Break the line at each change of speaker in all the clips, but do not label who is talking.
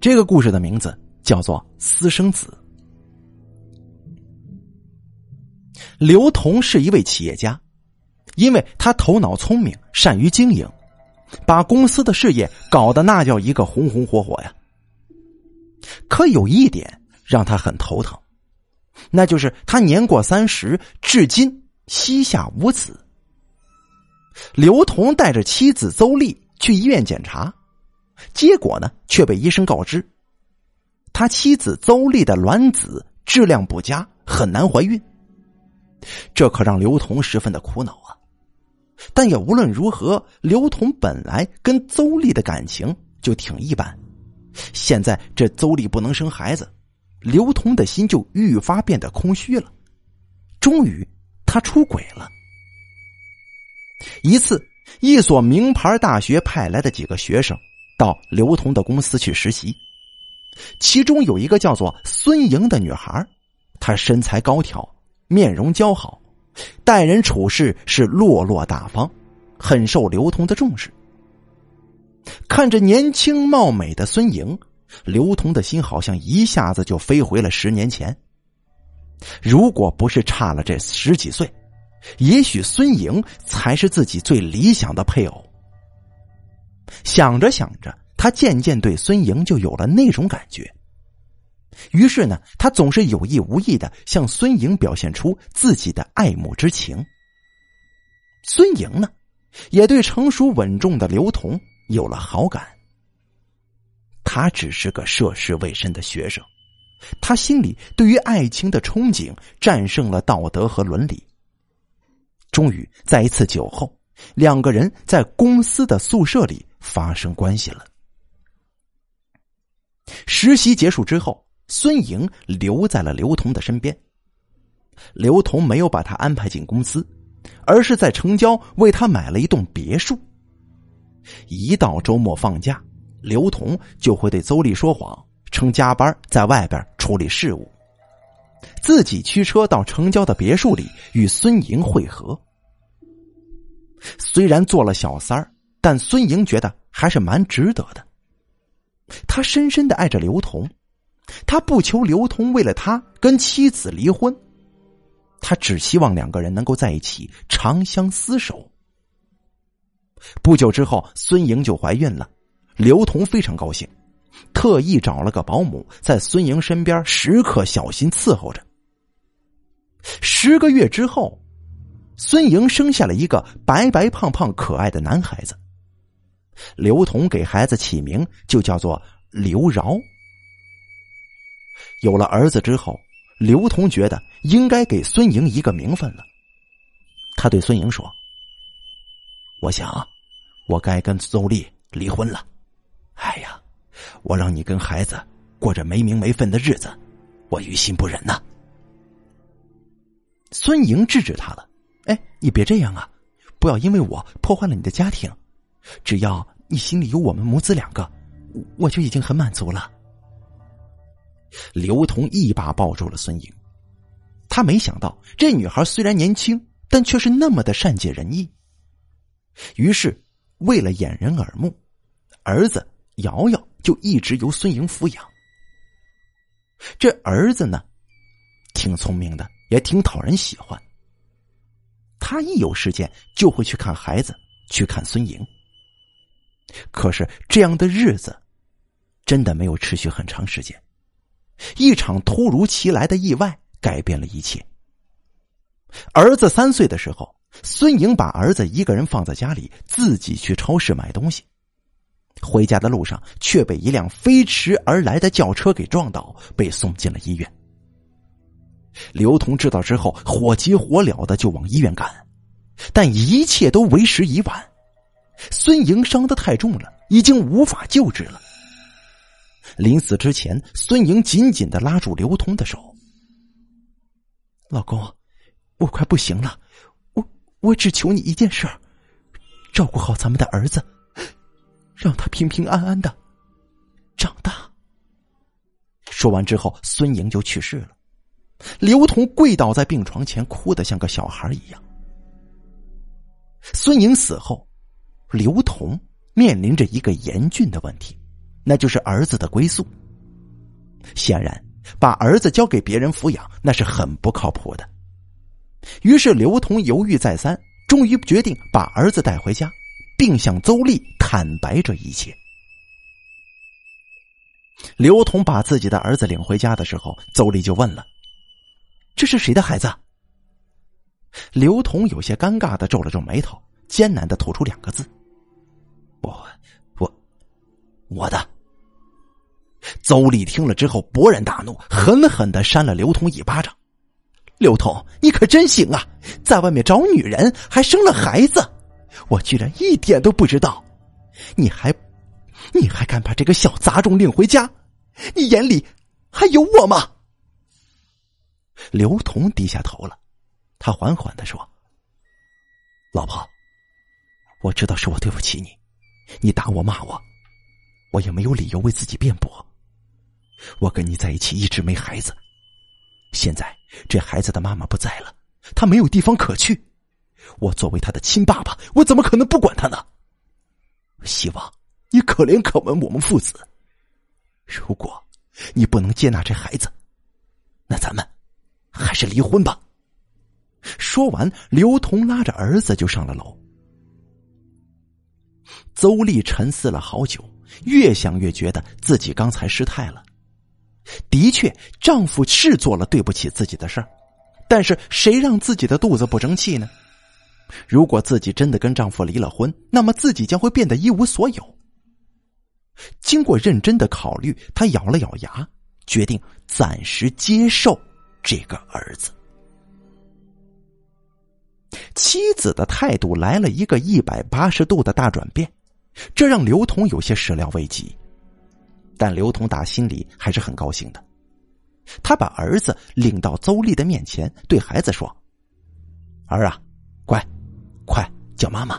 这个故事的名字叫做《私生子》。刘同是一位企业家，因为他头脑聪明，善于经营，把公司的事业搞得那叫一个红红火火呀。可有一点让他很头疼，那就是他年过三十，至今膝下无子。刘同带着妻子邹丽去医院检查，结果呢却被医生告知，他妻子邹丽的卵子质量不佳，很难怀孕。这可让刘同十分的苦恼啊！但也无论如何，刘同本来跟邹丽的感情就挺一般，现在这邹丽不能生孩子，刘同的心就愈发变得空虚了。终于，他出轨了。一次，一所名牌大学派来的几个学生到刘同的公司去实习，其中有一个叫做孙莹的女孩，她身材高挑。面容姣好，待人处事是落落大方，很受刘同的重视。看着年轻貌美的孙莹，刘同的心好像一下子就飞回了十年前。如果不是差了这十几岁，也许孙莹才是自己最理想的配偶。想着想着，他渐渐对孙莹就有了那种感觉。于是呢，他总是有意无意的向孙莹表现出自己的爱慕之情。孙莹呢，也对成熟稳重的刘同有了好感。他只是个涉世未深的学生，他心里对于爱情的憧憬战胜了道德和伦理。终于，在一次酒后，两个人在公司的宿舍里发生关系了。实习结束之后。孙莹留在了刘同的身边。刘同没有把他安排进公司，而是在城郊为他买了一栋别墅。一到周末放假，刘同就会对邹丽说谎，称加班在外边处理事务，自己驱车到城郊的别墅里与孙莹会合。虽然做了小三儿，但孙莹觉得还是蛮值得的。他深深的爱着刘同。他不求刘同为了他跟妻子离婚，他只希望两个人能够在一起长相厮守。不久之后，孙莹就怀孕了，刘同非常高兴，特意找了个保姆在孙莹身边时刻小心伺候着。十个月之后，孙莹生下了一个白白胖胖可爱的男孩子，刘同给孩子起名就叫做刘饶。有了儿子之后，刘同觉得应该给孙莹一个名分了。他对孙莹说：“我想，我该跟邹丽离婚了。哎呀，我让你跟孩子过着没名没分的日子，我于心不忍呐。”孙莹制止他了：“哎，你别这样啊，不要因为我破坏了你的家庭。只要你心里有我们母子两个，我就已经很满足了。”刘同一把抱住了孙颖，他没想到这女孩虽然年轻，但却是那么的善解人意。于是，为了掩人耳目，儿子瑶瑶就一直由孙颖抚养。这儿子呢，挺聪明的，也挺讨人喜欢。他一有时间就会去看孩子，去看孙莹。可是这样的日子，真的没有持续很长时间。一场突如其来的意外改变了一切。儿子三岁的时候，孙颖把儿子一个人放在家里，自己去超市买东西。回家的路上，却被一辆飞驰而来的轿车给撞倒，被送进了医院。刘同知道之后，火急火燎的就往医院赶，但一切都为时已晚。孙莹伤得太重了，已经无法救治了。临死之前，孙莹紧紧的拉住刘通的手：“老公，我快不行了，我我只求你一件事，照顾好咱们的儿子，让他平平安安的长大。”说完之后，孙莹就去世了。刘同跪倒在病床前，哭得像个小孩一样。孙颖死后，刘同面临着一个严峻的问题。那就是儿子的归宿。显然，把儿子交给别人抚养，那是很不靠谱的。于是，刘同犹豫再三，终于决定把儿子带回家，并向邹丽坦白这一切。刘同把自己的儿子领回家的时候，邹丽就问了：“这是谁的孩子？”刘同有些尴尬的皱了皱眉头，艰难的吐出两个字：“我，我，我的。”邹丽听了之后勃然大怒，狠狠的扇了刘同一巴掌。刘同，你可真行啊，在外面找女人，还生了孩子，我居然一点都不知道。你还，你还敢把这个小杂种领回家？你眼里还有我吗？刘同低下头了，他缓缓的说：“老婆，我知道是我对不起你，你打我骂我，我也没有理由为自己辩驳。”我跟你在一起一直没孩子，现在这孩子的妈妈不在了，他没有地方可去。我作为他的亲爸爸，我怎么可能不管他呢？希望你可怜可闻我们父子。如果你不能接纳这孩子，那咱们是离婚吧。说完，刘同拉着儿子就上了楼。邹丽沉思了好久，越想越觉得自己刚才失态了。的确，丈夫是做了对不起自己的事儿，但是谁让自己的肚子不争气呢？如果自己真的跟丈夫离了婚，那么自己将会变得一无所有。经过认真的考虑，她咬了咬牙，决定暂时接受这个儿子。妻子的态度来了一个一百八十度的大转变，这让刘同有些始料未及。但刘同打心里还是很高兴的，他把儿子领到邹丽的面前，对孩子说：“儿啊，乖，快叫妈妈。”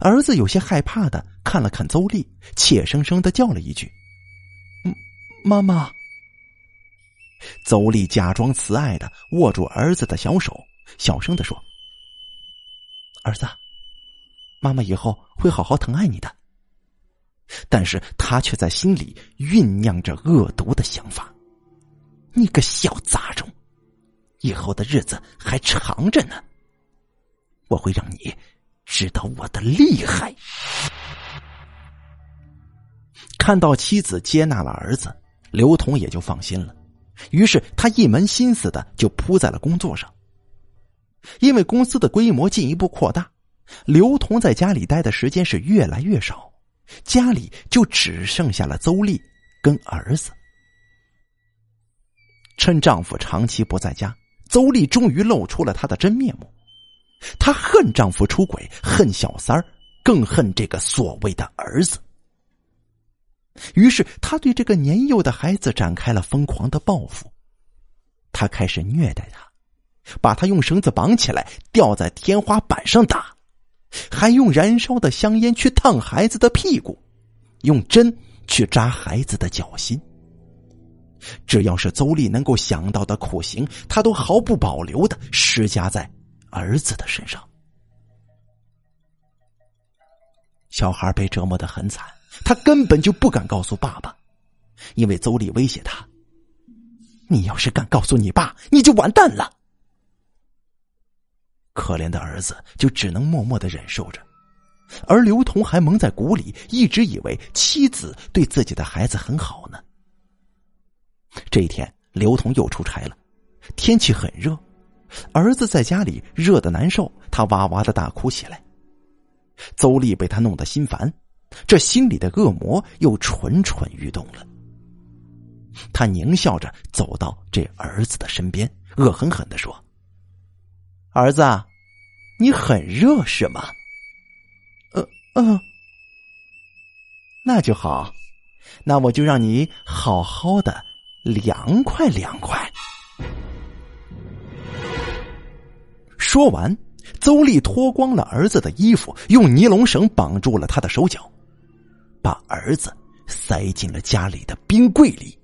儿子有些害怕的看了看邹丽，怯生生的叫了一句：“嗯妈妈。”邹丽假装慈爱的握住儿子的小手，小声的说：“儿子，妈妈以后会好好疼爱你的。”但是他却在心里酝酿着恶毒的想法：“你个小杂种，以后的日子还长着呢。我会让你知道我的厉害。”看到妻子接纳了儿子，刘同也就放心了。于是他一门心思的就扑在了工作上。因为公司的规模进一步扩大，刘同在家里待的时间是越来越少。家里就只剩下了邹丽跟儿子。趁丈夫长期不在家，邹丽终于露出了她的真面目。她恨丈夫出轨，恨小三儿，更恨这个所谓的儿子。于是，他对这个年幼的孩子展开了疯狂的报复。他开始虐待他，把他用绳子绑起来，吊在天花板上打。还用燃烧的香烟去烫孩子的屁股，用针去扎孩子的脚心。只要是邹丽能够想到的苦刑，他都毫不保留的施加在儿子的身上。小孩被折磨的很惨，他根本就不敢告诉爸爸，因为邹丽威胁他：“你要是敢告诉你爸，你就完蛋了。”可怜的儿子就只能默默的忍受着，而刘同还蒙在鼓里，一直以为妻子对自己的孩子很好呢。这一天，刘同又出差了，天气很热，儿子在家里热的难受，他哇哇的大哭起来。邹丽被他弄得心烦，这心里的恶魔又蠢蠢欲动了。他狞笑着走到这儿子的身边，恶狠狠的说。儿子，你很热是吗？呃嗯，那就好，那我就让你好好的凉快凉快。说完，邹丽脱光了儿子的衣服，用尼龙绳绑住了他的手脚，把儿子塞进了家里的冰柜里。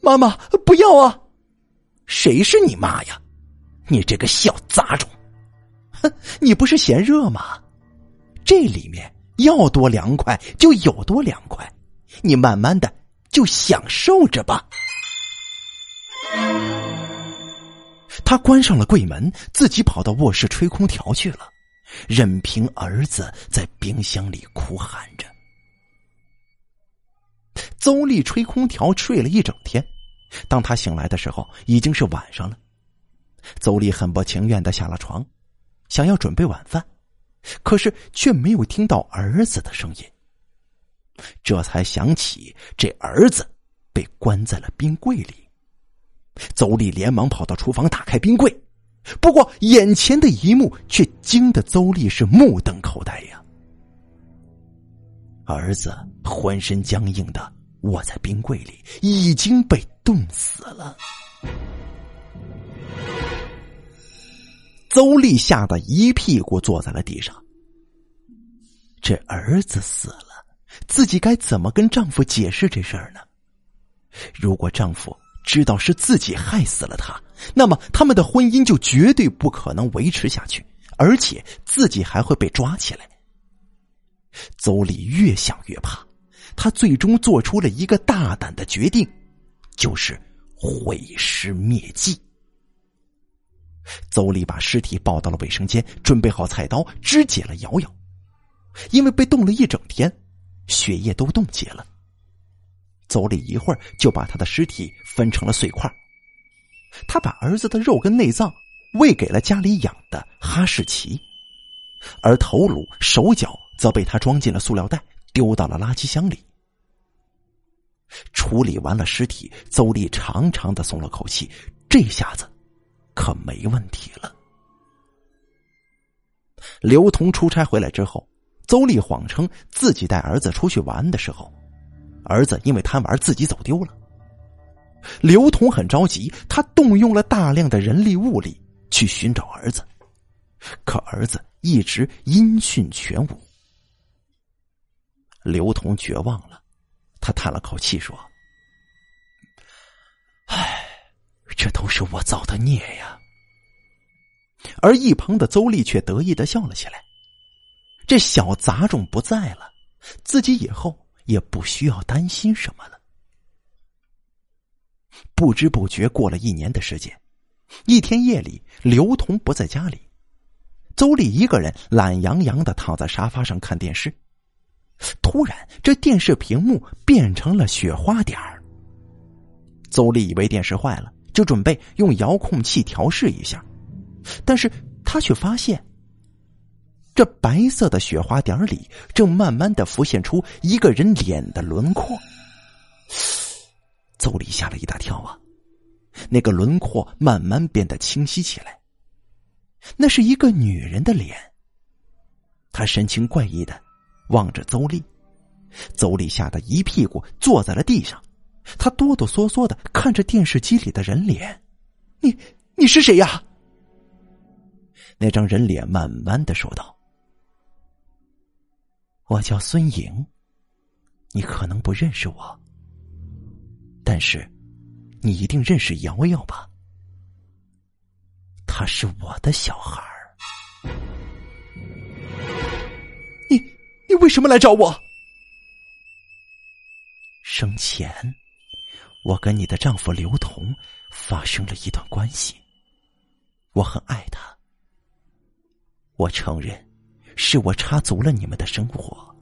妈妈，不要啊！谁是你妈呀？你这个小杂种，哼！你不是嫌热吗？这里面要多凉快就有多凉快，你慢慢的就享受着吧。他关上了柜门，自己跑到卧室吹空调去了，任凭儿子在冰箱里哭喊着。邹丽吹空调睡了一整天，当他醒来的时候，已经是晚上了。邹丽很不情愿的下了床，想要准备晚饭，可是却没有听到儿子的声音。这才想起这儿子被关在了冰柜里。邹丽连忙跑到厨房，打开冰柜，不过眼前的一幕却惊得邹丽是目瞪口呆呀！儿子浑身僵硬的卧在冰柜里，已经被冻死了。邹丽吓得一屁股坐在了地上。这儿子死了，自己该怎么跟丈夫解释这事儿呢？如果丈夫知道是自己害死了他，那么他们的婚姻就绝对不可能维持下去，而且自己还会被抓起来。邹丽越想越怕，他最终做出了一个大胆的决定，就是毁尸灭迹。邹丽把尸体抱到了卫生间，准备好菜刀，肢解了瑶瑶。因为被冻了一整天，血液都冻结了。邹丽一会儿就把他的尸体分成了碎块。他把儿子的肉跟内脏喂给了家里养的哈士奇，而头颅、手脚则被他装进了塑料袋，丢到了垃圾箱里。处理完了尸体，邹丽长长的松了口气，这下子。可没问题了。刘同出差回来之后，邹丽谎称自己带儿子出去玩的时候，儿子因为贪玩自己走丢了。刘同很着急，他动用了大量的人力物力去寻找儿子，可儿子一直音讯全无。刘同绝望了，他叹了口气说：“唉。”这都是我造的孽呀！而一旁的邹丽却得意的笑了起来。这小杂种不在了，自己以后也不需要担心什么了。不知不觉过了一年的时间，一天夜里，刘同不在家里，邹丽一个人懒洋洋的躺在沙发上看电视。突然，这电视屏幕变成了雪花点儿。邹丽以为电视坏了。就准备用遥控器调试一下，但是他却发现，这白色的雪花点里正慢慢的浮现出一个人脸的轮廓。邹丽吓了一大跳啊！那个轮廓慢慢变得清晰起来，那是一个女人的脸。她神情怪异的望着邹丽，邹丽吓得一屁股坐在了地上。他哆哆嗦嗦的看着电视机里的人脸，你你是谁呀？那张人脸慢慢的说道：“我叫孙颖，你可能不认识我，但是你一定认识瑶瑶吧？他是我的小孩儿。你你为什么来找我？生前。”我跟你的丈夫刘同发生了一段关系，我很爱他。我承认，是我插足了你们的生活，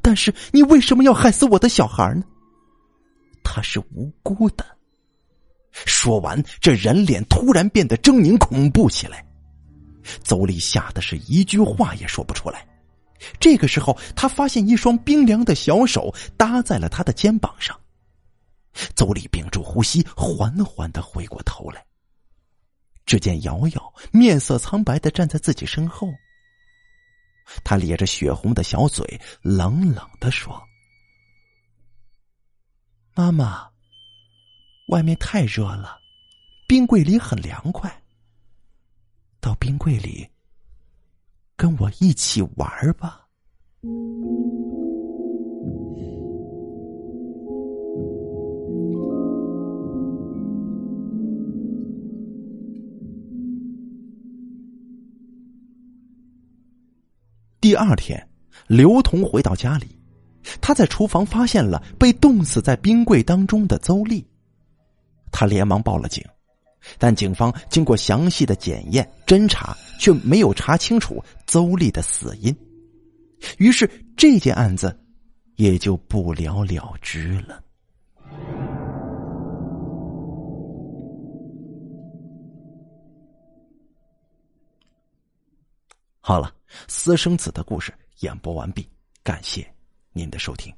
但是你为什么要害死我的小孩呢？他是无辜的。说完，这人脸突然变得狰狞恐怖起来，邹丽吓得是一句话也说不出来。这个时候，他发现一双冰凉的小手搭在了他的肩膀上。邹丽屏住呼吸，缓缓的回过头来。只见瑶瑶面色苍白的站在自己身后，她咧着血红的小嘴，冷冷的说：“妈妈，外面太热了，冰柜里很凉快。到冰柜里跟我一起玩吧。”第二天，刘同回到家里，他在厨房发现了被冻死在冰柜当中的邹丽。他连忙报了警，但警方经过详细的检验侦查，却没有查清楚邹丽的死因。于是这件案子也就不了了之了。好了，私生子的故事演播完毕，感谢您的收听。